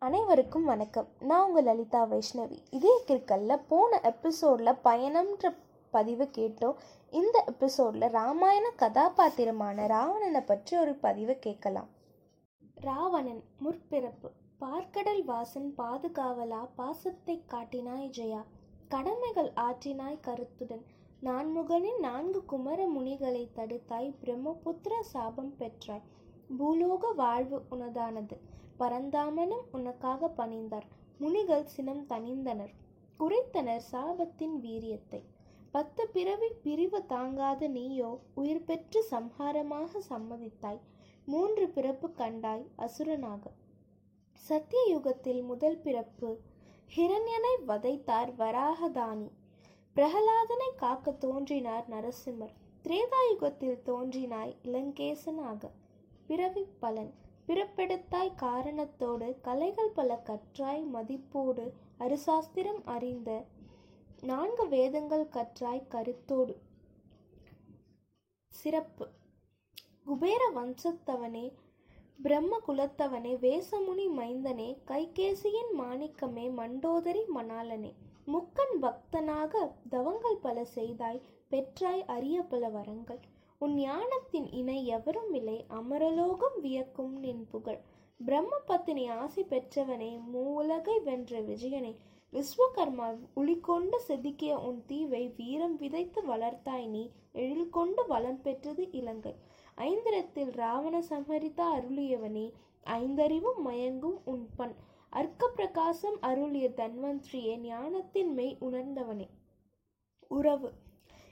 அனைவருக்கும் வணக்கம். நான் உங்கள் லலிதா வைஷ்ணவி. இதே கிற்கல்ல போன எபிசோடில் பயணம்ன்ற பதிவு கேட்டோம். இந்த எபிசோடில் ராமாயண கதாபாத்திரமான ராவணனை பற்றி ஒரு பதிவு கேட்கலாம். ராவணன் முற்பிறப்பு. பார்க்கடல் வாசன் பாதுகாவலா பாசத்தை காட்டினாய் ஜெயா. கடமைகள் ஆற்றினாய் கருத்துடன். நான்முகனின் நான்கு குமர முனிகளை தடுத்தாய் பிரம்மபுத்திர சாபம் பெற்றாய். பூலோக வாழ்வு உனதானது. பரந்தாமனும் உனக்காக பணிந்தார். முனிகள் சினம் தணிந்தனர். குறைத்தனர் சாபத்தின் வீரியத்தை. பத்து பிறவி பிரிவு தாங்காத நீயோ உயிர் பெற்று சம்ஹாரமாக சம்மதித்தாய். மூன்று பிறப்பு கண்டாய் அசுரனாக. சத்திய யுகத்தில் முதல் பிறப்பு ஹிரண்யனை வதைத்தார் வராகதானி. பிரகலாதனை காக்க தோன்றினார் நரசிம்மர். திரேதாயுகத்தில் தோன்றினாய் இளங்கேசனாக. பிறவி பலன். பிறப்பெடுத்தாய் காரணத்தோடு கலைகள் பல கற்றாய் மதிப்போடு அரிசாஸ்திரம் அறிந்த நான்கு வேதங்கள் கற்றாய் கருத்தோடு. சிறப்பு. குபேர வம்சத்தவனே பிரம்ம குலத்தவனே வேசமுனி மைந்தனே கைகேசியின் மாணிக்கமே மண்டோதரி மணாலனே முக்கன் பக்தனாக தவங்கள் பல செய்தாய் பெற்றாய் அரிய பல வரங்கள். உன் ஞானத்தின் இணை எவரும் இல்லை அமரலோகம் வியக்கும் நின் புகழ். பிரம்ம பத்தினி ஆசை பெற்றவனே மூவுலகை வென்ற விஜயனை. விஸ்வகர்மா உளிக்கொண்டு செதுக்கிய உன் தீவை வீரம் விதைத்து வளர்த்தாய் நீ எழில் கொண்டு வளம் பெற்றது இலங்கை. ஐந்திரத்தில் ராவண சமரிதா அருளியவனே ஐந்தறிவும் மயங்கும் உன் பண். அர்க்க பிரகாசம் அருளிய தன்வந்திரியே ஞானத்தின் மெய் உணர்ந்தவனே. உறவு.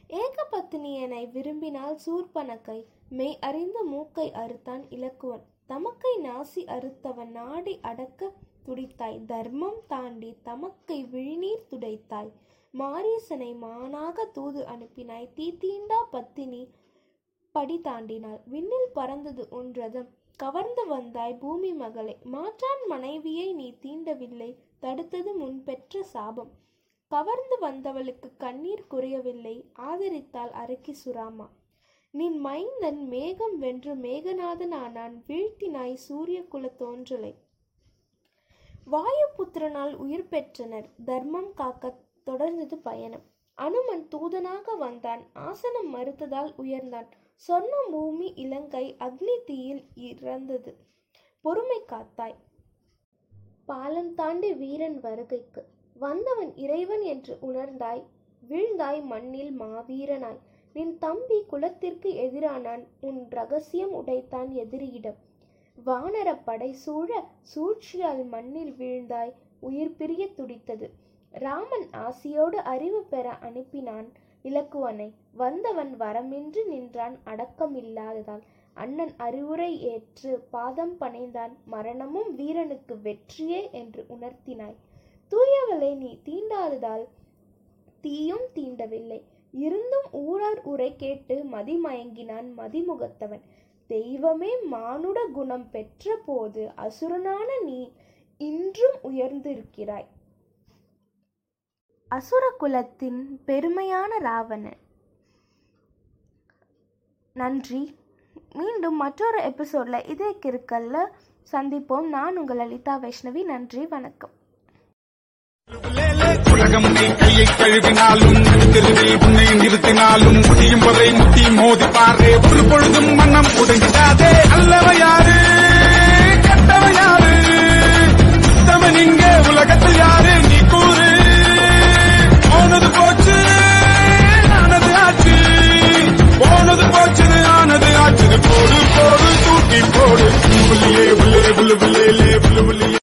ஏகபத்தினியனை விரும்பினால் சூர்பனக்கை மெய் அறிந்த மூக்கை அறுத்தான் இலக்குவன். தமக்கை நாசி அறுத்தவன் நாடி அடக்க துடித்தாய். தர்மம் தாண்டி தமக்கை விழிநீர் துடைத்தாய். மாரீசனை மானாக தூது அனுப்பினாய். தீ தீண்டா பத்தினி படி தாண்டினாள். விண்ணில் பறந்தது ஒன்றதும் கவர்ந்து வந்தாய் பூமி மகளை. மாற்றான் மனைவியை நீ தீண்டவில்லை. தடுத்தது முன்பெற்ற சாபம். கவர்ந்து வந்தவளுக்கு கண்ணீர் குறையவில்லை. ஆதரித்தாள் அரக்கி சுராமா. நின் மைந்தன் மேகம் வென்று மேகநாதனானான். வீழ்த்தினாய் சூரிய குல தோன்றலை. வாயுபுத்திரனால் உயிர் பெற்றனர். தர்மம் காக்க தொடர்ந்தது பயணம். அனுமன் தூதனாக வந்தான். ஆசனம் மறுத்ததால் உயர்ந்தான். சொர்ண பூமி இலங்கை அக்னி தீயில் இறந்தது. பொறுமை காத்தாய். பாலம் தாண்டி வீரன் வருகைக்கு. வந்தவன் இறைவன் என்று உணர்ந்தாய் வீழ்ந்தாய் மண்ணில் மாவீரனாய். நின் தம்பி குலத்திற்கு எதிரானான் உன் ரகசியம் உடைத்தான் எதிரியிடம். வானர படை சூழ சூழ்ச்சியால் மண்ணில் வீழ்ந்தாய் உயிர் பிரிய துடித்தது. ராமன் ஆசியோடு அறிவு பெற அனுப்பினான் இலக்குவனை வந்தவன் வரமின்றி நின்றான் அடக்கமில்லாததால். அண்ணன் அறிவுரை ஏற்று பாதம் பணைந்தான் மரணமும் வீரனுக்கு வெற்றியே என்று உணர்த்தினாய். தூயவளை நீ தீண்டாததால் தீயும் தீண்டவில்லை. இருந்தும் ஊரார் உரை கேட்டு மதிமயங்கினான் மதிமுகத்தவன். தெய்வமே மானுட குணம் பெற்ற போது அசுரனான நீ இன்றும் உயர்ந்திருக்கிறாய். அசுர குலத்தின் பெருமையான ராவணன். நன்றி. மீண்டும் மற்றொரு எபிசோட்ல இதே கிருக்கல்ல சந்திப்போம். நான் உங்கள் லலிதா வைஷ்ணவி. நன்றி. வணக்கம். உலகம் நீ கையை கழுவினாலும் தெருவில் உன்னை நிறுத்தினாலும் முடியும் வரை முட்டி மோதி பாரு ஒரு பொழுதும் மன்னம் உடைஞ்சிடாதே அல்லவையார்